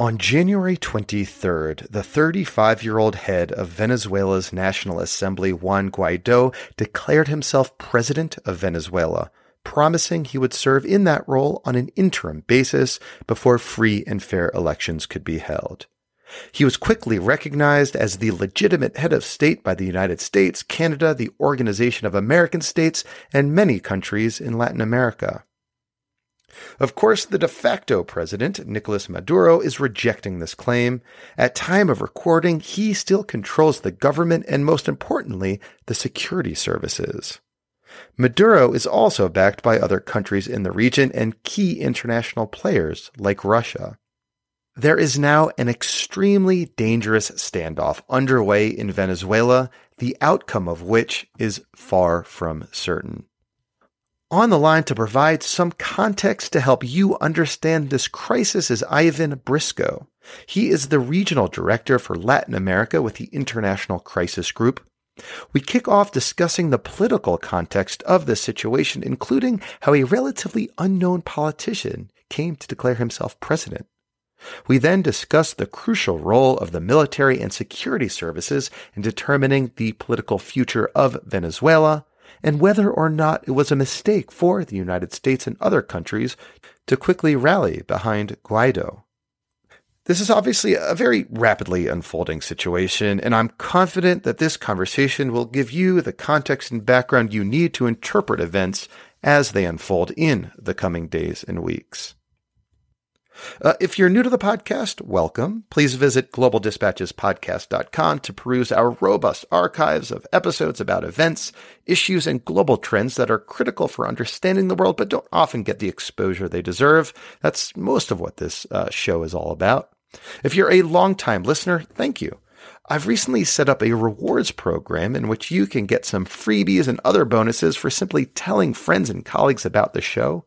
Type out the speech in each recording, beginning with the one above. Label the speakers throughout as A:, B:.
A: On January 23rd, the 35 year old head of Venezuela's National Assembly, Juan Guaido, declared himself president of Venezuela, promising he would serve in that role on an interim basis before free and fair elections could be held. He was quickly recognized as the legitimate head of state by the United States, Canada, the Organization of American States, and many countries in Latin America. Of course, the de facto president, Nicolas Maduro, is rejecting this claim. At time of recording, he still controls the government and most importantly, the security services. Maduro is also backed by other countries in the region and key international players like Russia. There is now an extremely dangerous standoff underway in Venezuela, the outcome of which is far from certain on the line to provide some context to help you understand this crisis is Ivan Briscoe. He is the regional director for Latin America with the International Crisis Group. We kick off discussing the political context of this situation, including how a relatively unknown politician came to declare himself president. We then discuss the crucial role of the military and security services in determining the political future of Venezuela and whether or not it was a mistake for the United States and other countries to quickly rally behind Guaido. This is obviously a very rapidly unfolding situation, and I'm confident that this conversation will give you the context and background you need to interpret events as they unfold in the coming days and weeks. Uh, if you're new to the podcast, welcome. Please visit globaldispatchespodcast.com to peruse our robust archives of episodes about events, issues, and global trends that are critical for understanding the world, but don't often get the exposure they deserve. That's most of what this uh, show is all about. If you're a longtime listener, thank you. I've recently set up a rewards program in which you can get some freebies and other bonuses for simply telling friends and colleagues about the show.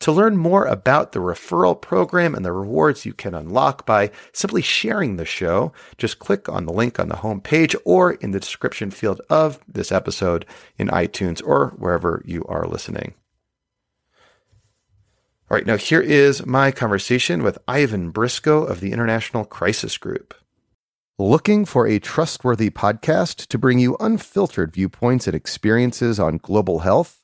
A: To learn more about the referral program and the rewards you can unlock by simply sharing the show, just click on the link on the homepage or in the description field of this episode in iTunes or wherever you are listening. All right, now here is my conversation with Ivan Briscoe of the International Crisis Group. Looking for a trustworthy podcast to bring you unfiltered viewpoints and experiences on global health?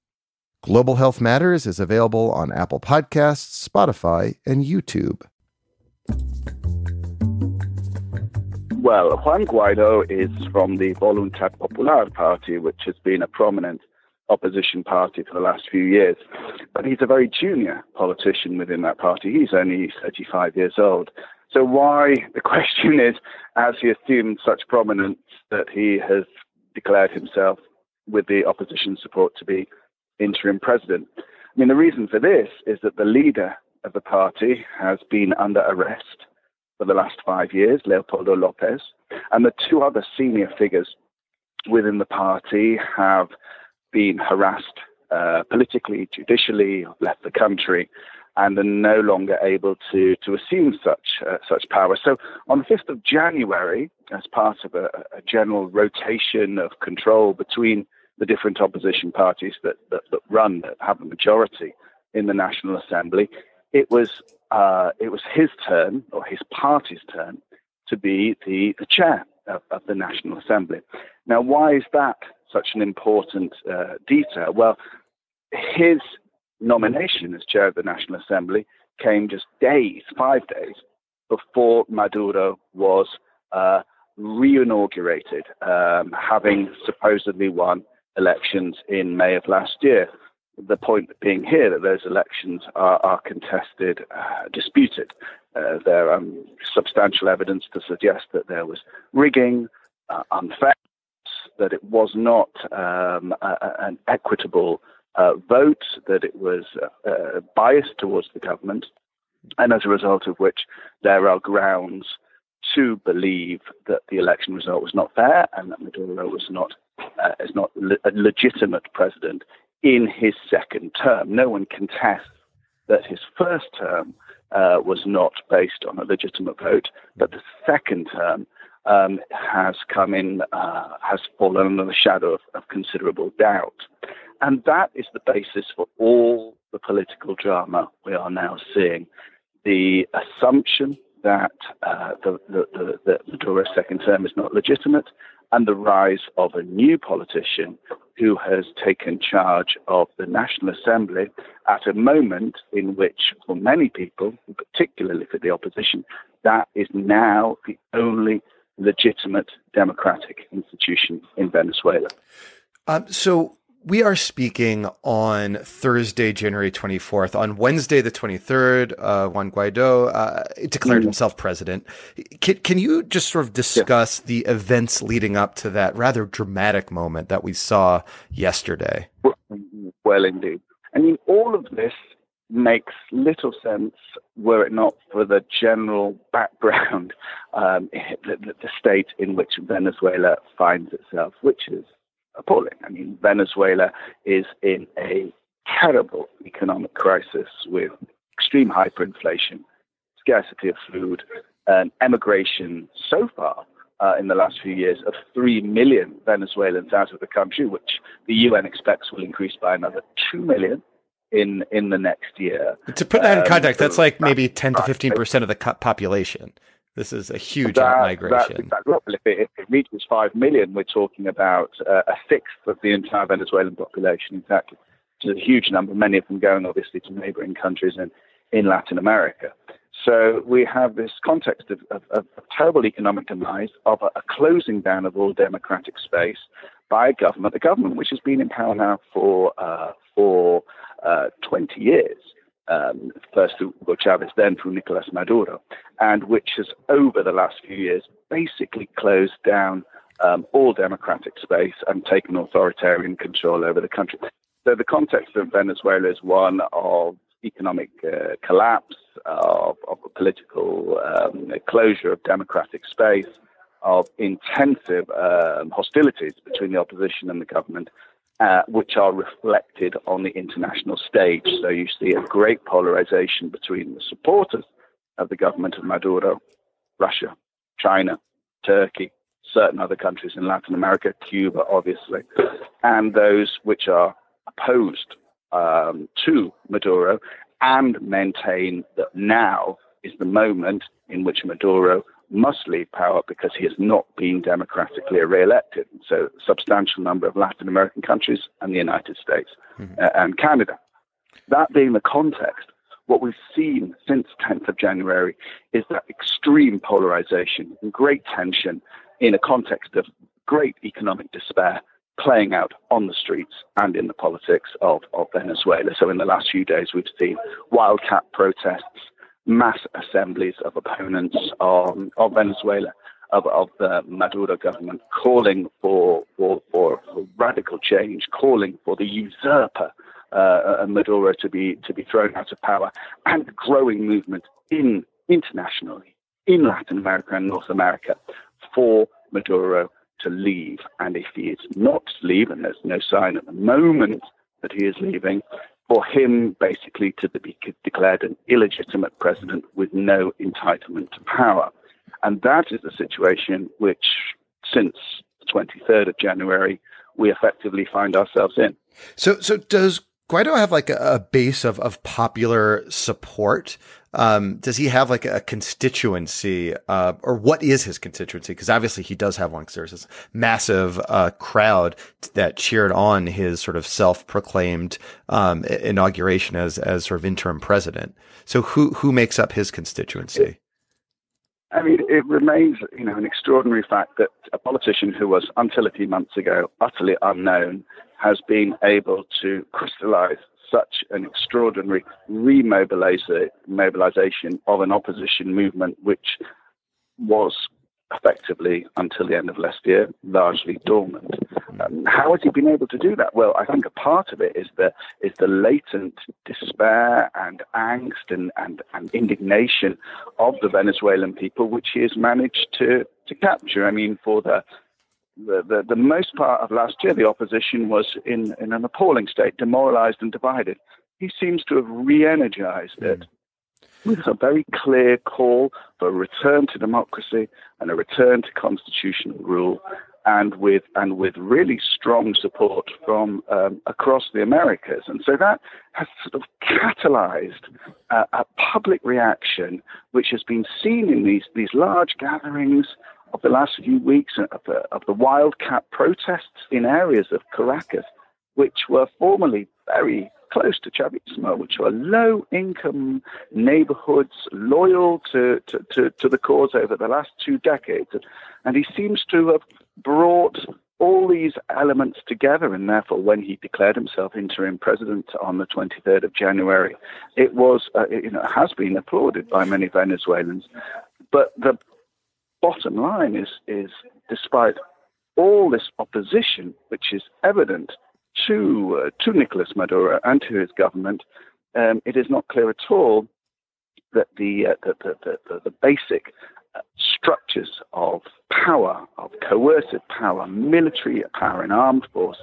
A: Global Health Matters is available on Apple Podcasts, Spotify, and YouTube.
B: Well, Juan Guaido is from the Voluntad Popular party, which has been a prominent opposition party for the last few years. But he's a very junior politician within that party. He's only 35 years old. So why, the question is, has he assumed such prominence that he has declared himself with the opposition support to be interim president. I mean, the reason for this is that the leader of the party has been under arrest for the last five years, Leopoldo Lopez, and the two other senior figures within the party have been harassed uh, politically, judicially, left the country, and are no longer able to, to assume such uh, such power. So, on the 5th of January, as part of a, a general rotation of control between the different opposition parties that, that, that run, that have a majority in the National Assembly, it was uh, it was his turn or his party's turn to be the, the chair of, of, the National Assembly. Now, why is that such an important uh, detail? Well, his nomination as chair of the National Assembly came just days, five days, before Maduro was uh, re-inaugurated, um, having supposedly won elections in May of last year. The point being here that those elections are, are contested, uh, disputed. Uh, there are um, substantial evidence to suggest that there was rigging, uh, unfairness, that it was not um, a, a, an equitable uh, vote, that it was uh, biased towards the government, and as a result of which there are grounds to believe that the election result was not fair and that Maduro was not uh, is not le- a legitimate president in his second term. No one contests that his first term uh, was not based on a legitimate vote, but the second term um, has come in, uh, has fallen under the shadow of, of considerable doubt. And that is the basis for all the political drama we are now seeing. The assumption that uh, the, the, the, the Maduro's second term is not legitimate, and the rise of a new politician who has taken charge of the National Assembly at a moment in which, for many people, particularly for the opposition, that is now the only legitimate democratic institution in Venezuela.
A: Um, so we are speaking on Thursday, January 24th. On Wednesday, the 23rd, uh, Juan Guaido uh, declared mm. himself president. Can, can you just sort of discuss yeah. the events leading up to that rather dramatic moment that we saw yesterday?
B: Well, indeed. I mean, all of this makes little sense were it not for the general background, um, the, the state in which Venezuela finds itself, which is appalling. I mean, Venezuela is in a terrible economic crisis with extreme hyperinflation, scarcity of food, and emigration so far uh, in the last few years of 3 million Venezuelans out of the country, which the UN expects will increase by another 2 million in in the next year.
A: To put that in um, context, that's like maybe 10 to 15 percent of the population. This is a huge that, migration.
B: Exactly, if, it, if it, reaches 5 million, we're talking about uh, a sixth of the entire Venezuelan population, exactly. Which is a huge number, many of them going obviously to neighboring countries in, in Latin America. So we have this context of, of, of terrible economic demise, of a, a, closing down of all democratic space by a government, a government which has been in power now for, uh, for uh, 20 years um, first through Hugo Chavez, then through Nicolas Maduro, and which has, over the last few years, basically closed down um, all democratic space and taken authoritarian control over the country. So the context of Venezuela is one of economic uh, collapse, of, of political um, closure of democratic space, of intensive um, hostilities between the opposition and the government, uh, which are reflected on the international stage. So you see a great polarization between the supporters of the government of Maduro, Russia, China, Turkey, certain other countries in Latin America, Cuba, obviously, and those which are opposed um, to Maduro and maintain that now is the moment in which Maduro must leave power because he has not been democratically re-elected. So, a substantial number of Latin American countries and the United States mm-hmm. uh, and Canada. That being the context, what we've seen since 10th of January is that extreme polarization and great tension in a context of great economic despair playing out on the streets and in the politics of, of Venezuela. So in the last few days, we've seen wildcat protests, mass assemblies of opponents of, of Venezuela, of, of, the Maduro government, calling for, for, for, radical change, calling for the usurper uh, Maduro to be to be thrown out of power, and growing movement in internationally in Latin America and North America for Maduro to leave. And if he is not to leave, and there's no sign at the moment that he is leaving, for him basically to be declared an illegitimate president with no entitlement to power. And that is the situation which, since the 23rd of January, we effectively find ourselves in.
A: So, so does Guaido have like a, a base of, of popular support? Um, does he have like a constituency, uh, or what is his constituency? Because obviously he does have one. Because there's this massive uh, crowd that cheered on his sort of self-proclaimed um, inauguration as as sort of interim president. So who who makes up his constituency?
B: I mean, it remains, you know, an extraordinary fact that a politician who was, until a few months ago, utterly unknown, has been able to crystallize such an extraordinary remobilization of an opposition movement which was effectively until the end of last year largely dormant. Um, how has he been able to do that? Well, I think a part of it is the is the latent despair and angst and, and, and indignation of the Venezuelan people, which he has managed to to capture. I mean, for the the, the, the most part of last year, the opposition was in, in an appalling state, demoralized and divided. He seems to have re energized it with a very clear call for a return to democracy and a return to constitutional rule, and with and with really strong support from um, across the Americas. And so that has sort of catalyzed a, a public reaction, which has been seen in these these large gatherings of the last few weeks of the, of the wildcat protests in areas of Caracas, which were formerly very close to Chavismo, which were low income neighborhoods loyal to, to, to, to, the cause over the last two decades. And he seems to have brought all these elements together, and therefore, when he declared himself interim president on the 23rd of January, it was, uh, you know, has been applauded by many Venezuelans. But the bottom line is, is despite all this opposition, which is evident to, uh, to Nicolas Maduro and to his government, um, it is not clear at all that the, uh, the, the, the, the, basic uh, structures of power, of coercive power, military power, and armed force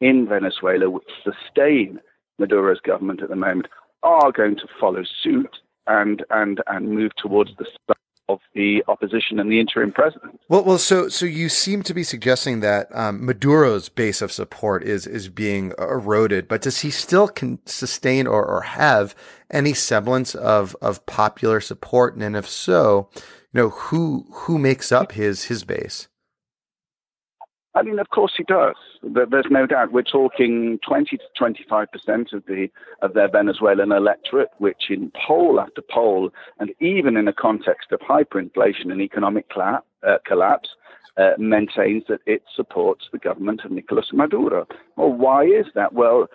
B: in Venezuela, which sustain Maduro's government at the moment, are going to follow suit and, and, and move towards the of the opposition and the interim president.
A: Well, well, so so you seem to be suggesting that um, Maduro's base of support is is being eroded, but does he still can sustain or, or have any semblance of of popular support? And if so, you know who who makes up his his base?
B: I mean, of course he does. There's no doubt. We're talking 20 to 25 percent of the of their Venezuelan electorate, which in poll after poll, and even in a context of hyperinflation and economic uh, collapse, uh, maintains that it supports the government of Nicolas Maduro. Well, why is that? Well,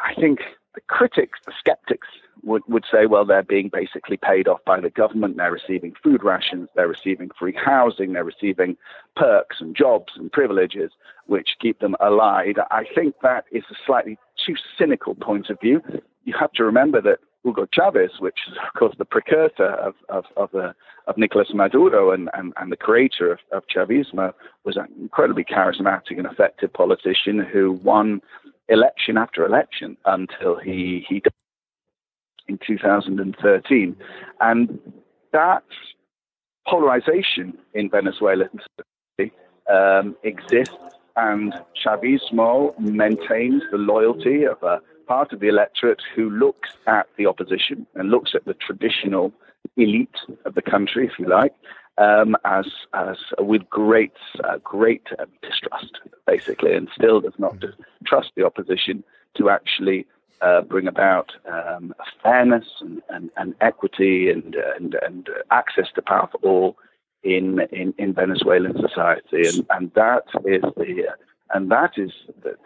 B: I think the critics, the skeptics, say, well, they're being basically paid off by the government. They're receiving food rations, they're receiving free housing, they're receiving perks and jobs and privileges which keep them alive. I think that is a slightly too cynical point of view. You have to remember that Hugo Chavez, which is, of course, the precursor of, of, of, the, of Nicolas Maduro and, and, and the creator of, of Chavismo, was an incredibly charismatic and effective politician who won election after election until he, he died in 2013. And that polarization in Venezuela um, exists, and Chavismo maintains the loyalty of a part of the electorate who looks at the opposition and looks at the traditional elite of the country, if you like, um, as, as with great, uh, great uh, distrust, basically, and still does not trust the opposition to actually uh, bring about um, fairness and, and, and equity and, and, and access to power for all in, in, in Venezuelan society. And, and that is the and that is the,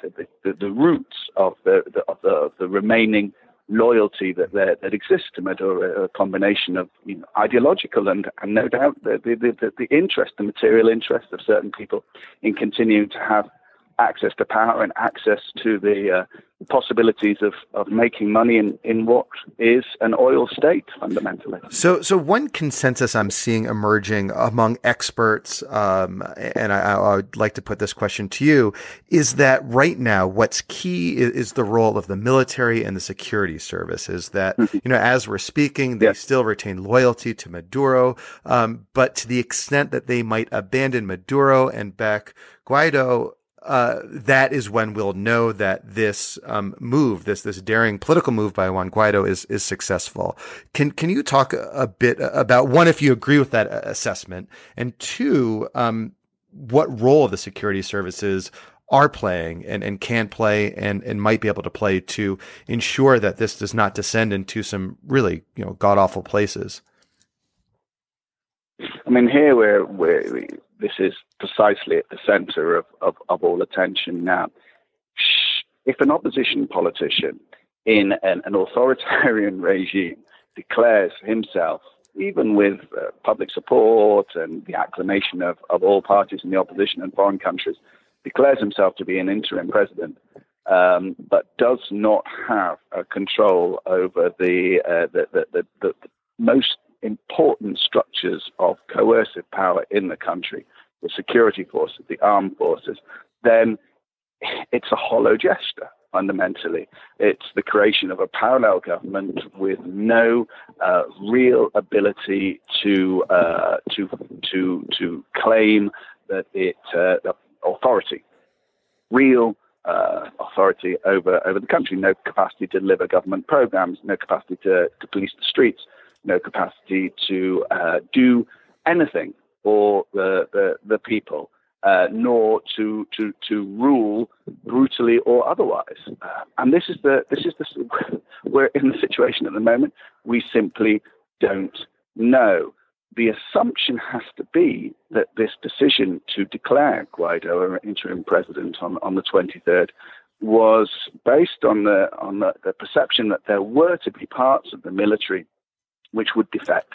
B: the, the, roots of the, the, of the, of the remaining loyalty that that exists to Maduro, a combination of you know, ideological and, and no doubt the, the, the, the interest, the material interest of certain people in continuing to have access to power and access to the uh, possibilities of, of making money in, in what is an oil state fundamentally.
A: So, so one consensus I'm seeing emerging among experts, um, and I, I, would like to put this question to you, is that right now what's key is, is the role of the military and the security services. That mm-hmm. you know, as we're speaking, they yes. still retain loyalty to Maduro, um, but to the extent that they might abandon Maduro and back Guaido, uh, that is when we'll know that this um, move, this this daring political move by Juan Guaido, is is successful. Can can you talk a, bit about one, if you agree with that uh, assessment, and two, um, what role the security services are playing and, and can play and, and might be able to play to ensure that this does not descend into some really you know god awful places.
B: I mean, here we're, we're we, this is precisely at the centre of, of, of all attention now. If an opposition politician in an, an authoritarian regime declares himself, even with uh, public support and the acclamation of, of all parties in the opposition and foreign countries, declares himself to be an interim president, um, but does not have a control over the, uh, the, the, the, the, most important structures of coercive power in the country, the security forces, the armed forces, then it's a hollow gesture fundamentally. It's the creation of a parallel government with no uh, real ability to uh, to to to claim that it uh, authority, real uh, authority over over the country. No capacity to deliver government programs. No capacity to, to police the streets. No capacity to uh, do anything for the the, the people uh, nor to, to, to rule brutally or otherwise. Uh, and this is the this is the we're in the situation at the moment. We simply don't know. The assumption has to be that this decision to declare Guaido an interim president on, on the 23rd was based on the on the, the perception that there were to be parts of the military which would defect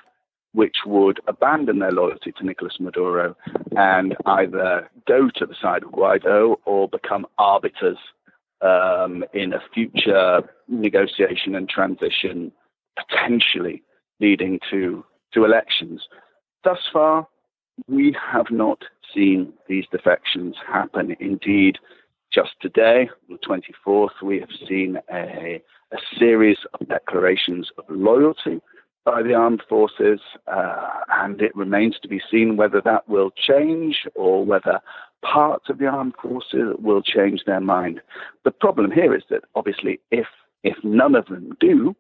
B: which would abandon their loyalty to Nicolas Maduro and either go to the side of Guaido or become arbiters um, in a future negotiation and transition, potentially leading to, to elections. Thus far, we have not seen these defections happen. Indeed, just today, on the 24th, we have seen a, a series of declarations of loyalty by the armed forces, uh, and it remains to be seen whether that will change or whether parts of the armed forces will change their mind. The problem here is that obviously, if if none of them do,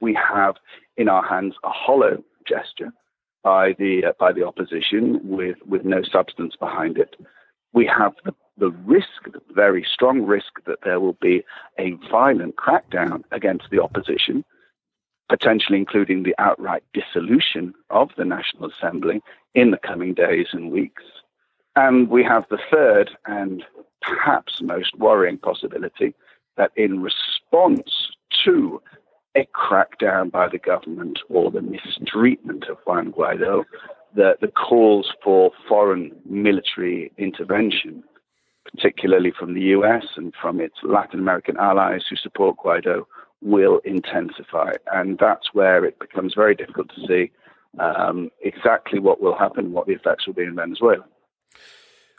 B: we have in our hands a hollow gesture by the uh, by the opposition with with no substance behind it. We have the the risk, the very strong risk that there will be a violent crackdown against the opposition potentially including the outright dissolution of the National Assembly in the coming days and weeks. And we have the third and perhaps most worrying possibility that in response to a crackdown by the government or the mistreatment of Juan Guaido, the, the calls for foreign military intervention, particularly from the US and from its Latin American allies who support Guaido, will intensify. And that's where it becomes very difficult to see um, exactly what will happen, what the effects will be in Venezuela.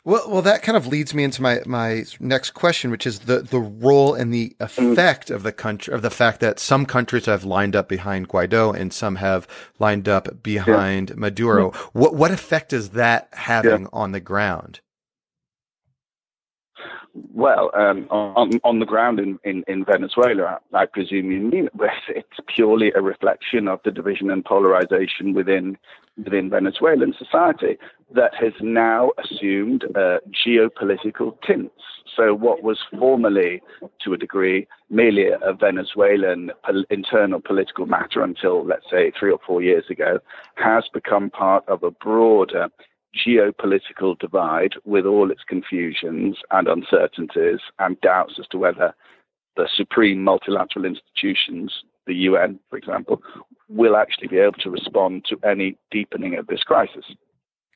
A: Well, well, that kind of leads me into my, my next question, which is the, the role and the effect of the country of the fact that some countries have lined up behind Guaido and some have lined up behind yeah. Maduro. Mm. What what effect is that having yeah. on the ground?
B: Well, um, on, on the ground in, in, in Venezuela, I, presume you mean it's purely a reflection of the division and polarization within within Venezuelan society that has now assumed uh, geopolitical tints. So, what was formerly, to a degree, merely a Venezuelan pol- internal political matter until, let's say, three or four years ago, has become part of a broader geopolitical divide with all its confusions and uncertainties and doubts as to whether the supreme multilateral institutions, the UN, for example, will actually be able to respond to any deepening of this crisis.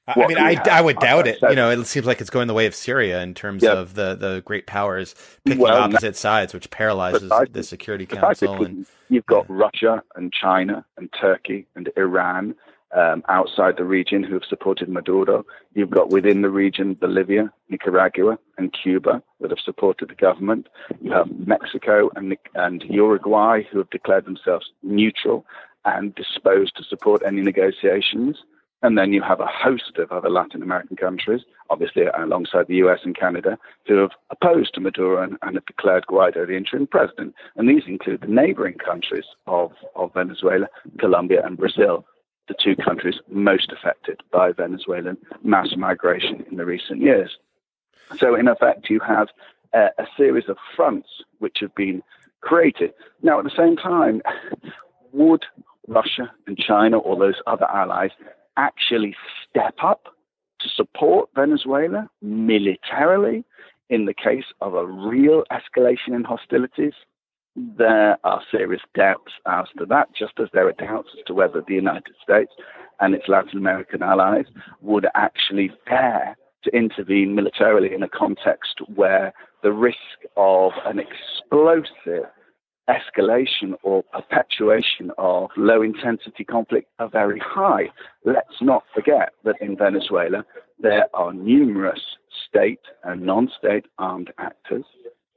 A: I mean, I, I would doubt it. You know, it seems like it's going the way of Syria in terms of the, the great powers picking well, opposite sides, which paralyzes the Security Council. And
B: you've got yeah. Russia and China and Turkey and Iran um, outside the region who have supported Maduro. You've got within the region Bolivia, Nicaragua, and Cuba that have supported the government. You have Mexico and, and Uruguay who have declared themselves neutral and disposed to support any negotiations. And then you have a host of other Latin American countries, obviously alongside the US and Canada, who have opposed to Maduro and, and have declared Guaido the interim president. And these include the neighboring countries of, of Venezuela, Colombia, and Brazil the two countries most affected by Venezuelan mass migration in the recent years. So, in effect, you have a, a series of fronts which have been created. Now, at the same time, would Russia and China or those other allies actually step up to support Venezuela militarily in the case of a real escalation in hostilities, there are serious doubts as to that, just as there are doubts as to whether the United States and its Latin American allies would actually dare to intervene militarily in a context where the risk of an explosive escalation or perpetuation of low intensity conflict are very high. Let's not forget that in Venezuela there are numerous state and non state armed actors.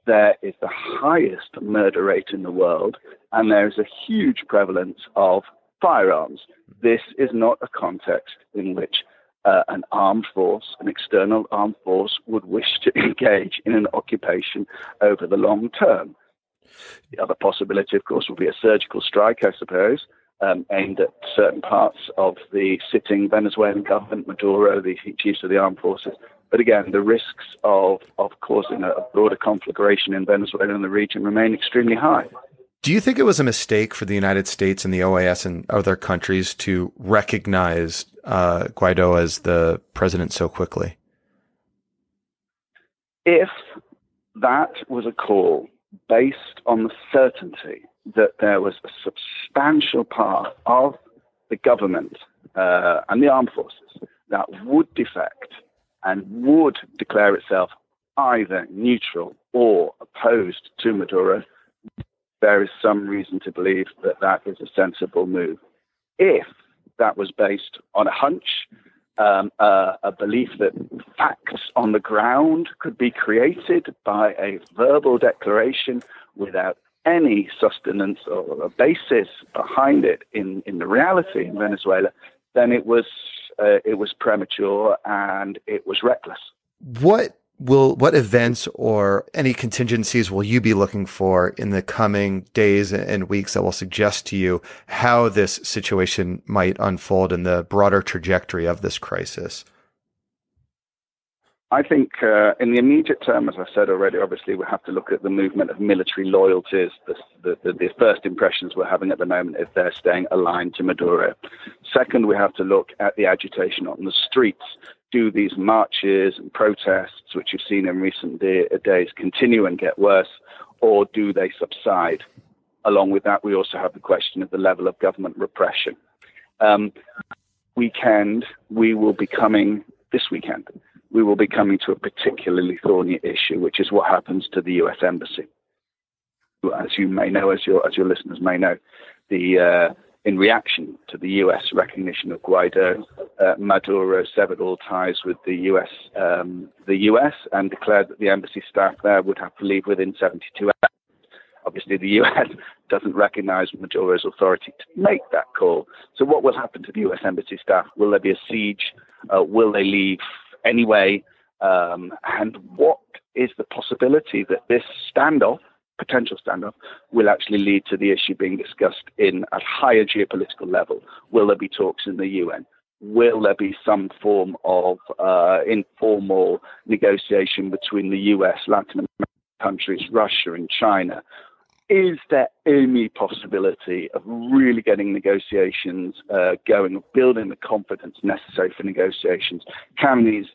B: There is the highest murder rate in the world, and there is a huge prevalence of firearms. This is not a context in which uh, an armed force, an external armed force, would wish to engage in an occupation over the long term. The other possibility, of course, would be a surgical strike, I suppose, um, aimed at certain parts of the sitting Venezuelan government, Maduro, the chiefs of the armed forces. But again, the risks of, of causing a broader conflagration in Venezuela and the region remain extremely high.
A: Do you think it was a mistake for the United States and the OAS and other countries to recognize uh, Guaido as the president so quickly?
B: If that was a call based on the certainty that there was a substantial part of the government uh, and the armed forces that would defect and would declare itself either neutral or opposed to Maduro, there is some reason to believe that that is a sensible move. If that was based on a hunch, um, uh, a belief that facts on the ground could be created by a verbal declaration without any sustenance or a basis behind it in, in the reality in Venezuela, then it was uh, it was premature and it was reckless.
A: What will what events or any contingencies will you be looking for in the coming days and weeks that will suggest to you how this situation might unfold in the broader trajectory of this crisis?
B: I think uh, in the immediate term, as I said already, obviously we have to look at the movement of military loyalties. The, the, the, the, first impressions we're having at the moment is they're staying aligned to Maduro. Second, we have to look at the agitation on the streets do these marches and protests, which you've seen in recent day, days, continue and get worse, or do they subside? Along with that, we also have the question of the level of government repression. Um, weekend, we will be coming, this weekend, we will be coming to a particularly thorny issue, which is what happens to the US Embassy. As you may know, as your, as your listeners may know, the uh, in reaction to the U.S. recognition of Guaido, uh, Maduro severed all ties with the U.S. Um, the U.S. and declared that the embassy staff there would have to leave within 72 hours. Obviously, the U.S. doesn't recognize Maduro's authority to make that call. So, what will happen to the U.S. embassy staff? Will there be a siege? Uh, will they leave anyway? Um, and what is the possibility that this standoff potential standoff will actually lead to the issue being discussed in a higher geopolitical level. Will there be talks in the UN? Will there be some form of uh, informal negotiation between the US, Latin American countries, Russia, and China? Is there any possibility of really getting negotiations uh, going, building the confidence necessary for negotiations? Can these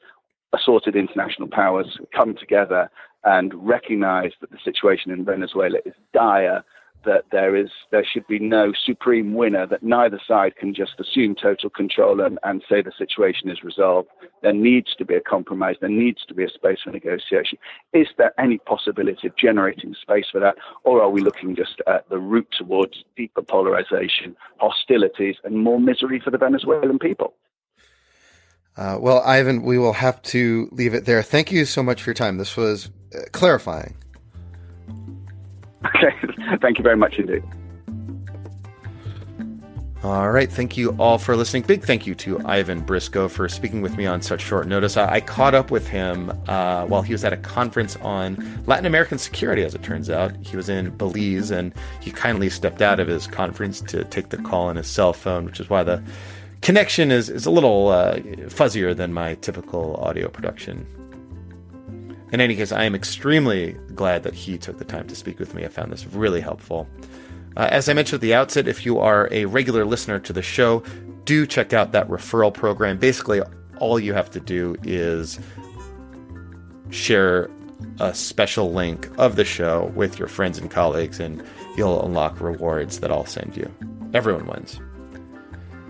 B: assorted international powers come together and recognize that the situation in Venezuela is dire, that there is there should be no supreme winner, that neither side can just assume total control and, and say the situation is resolved. There needs to be a compromise, there needs to be a space for negotiation. Is there any possibility of generating space for that, or are we looking just at the route towards deeper polarization, hostilities, and more misery for the Venezuelan people?
A: Uh, well, Ivan, we will have to leave it there. Thank you so much for your time. This was uh, clarifying.
B: Okay. Thank you very much indeed.
A: All right. Thank you all for listening. Big thank you to Ivan Briscoe for speaking with me on such short notice. I, I caught up with him uh, while he was at a conference on Latin American security, as it turns out. He was in Belize and he kindly stepped out of his conference to take the call on his cell phone, which is why the connection is, is a little uh, fuzzier than my typical audio production. In any case, I am extremely glad that he took the time to speak with me. I found this really helpful. Uh, as I mentioned at the outset, if you are a regular listener to the show, do check out that referral program. Basically, all you have to do is share a special link of the show with your friends and colleagues, and you'll unlock rewards that I'll send you. Everyone wins.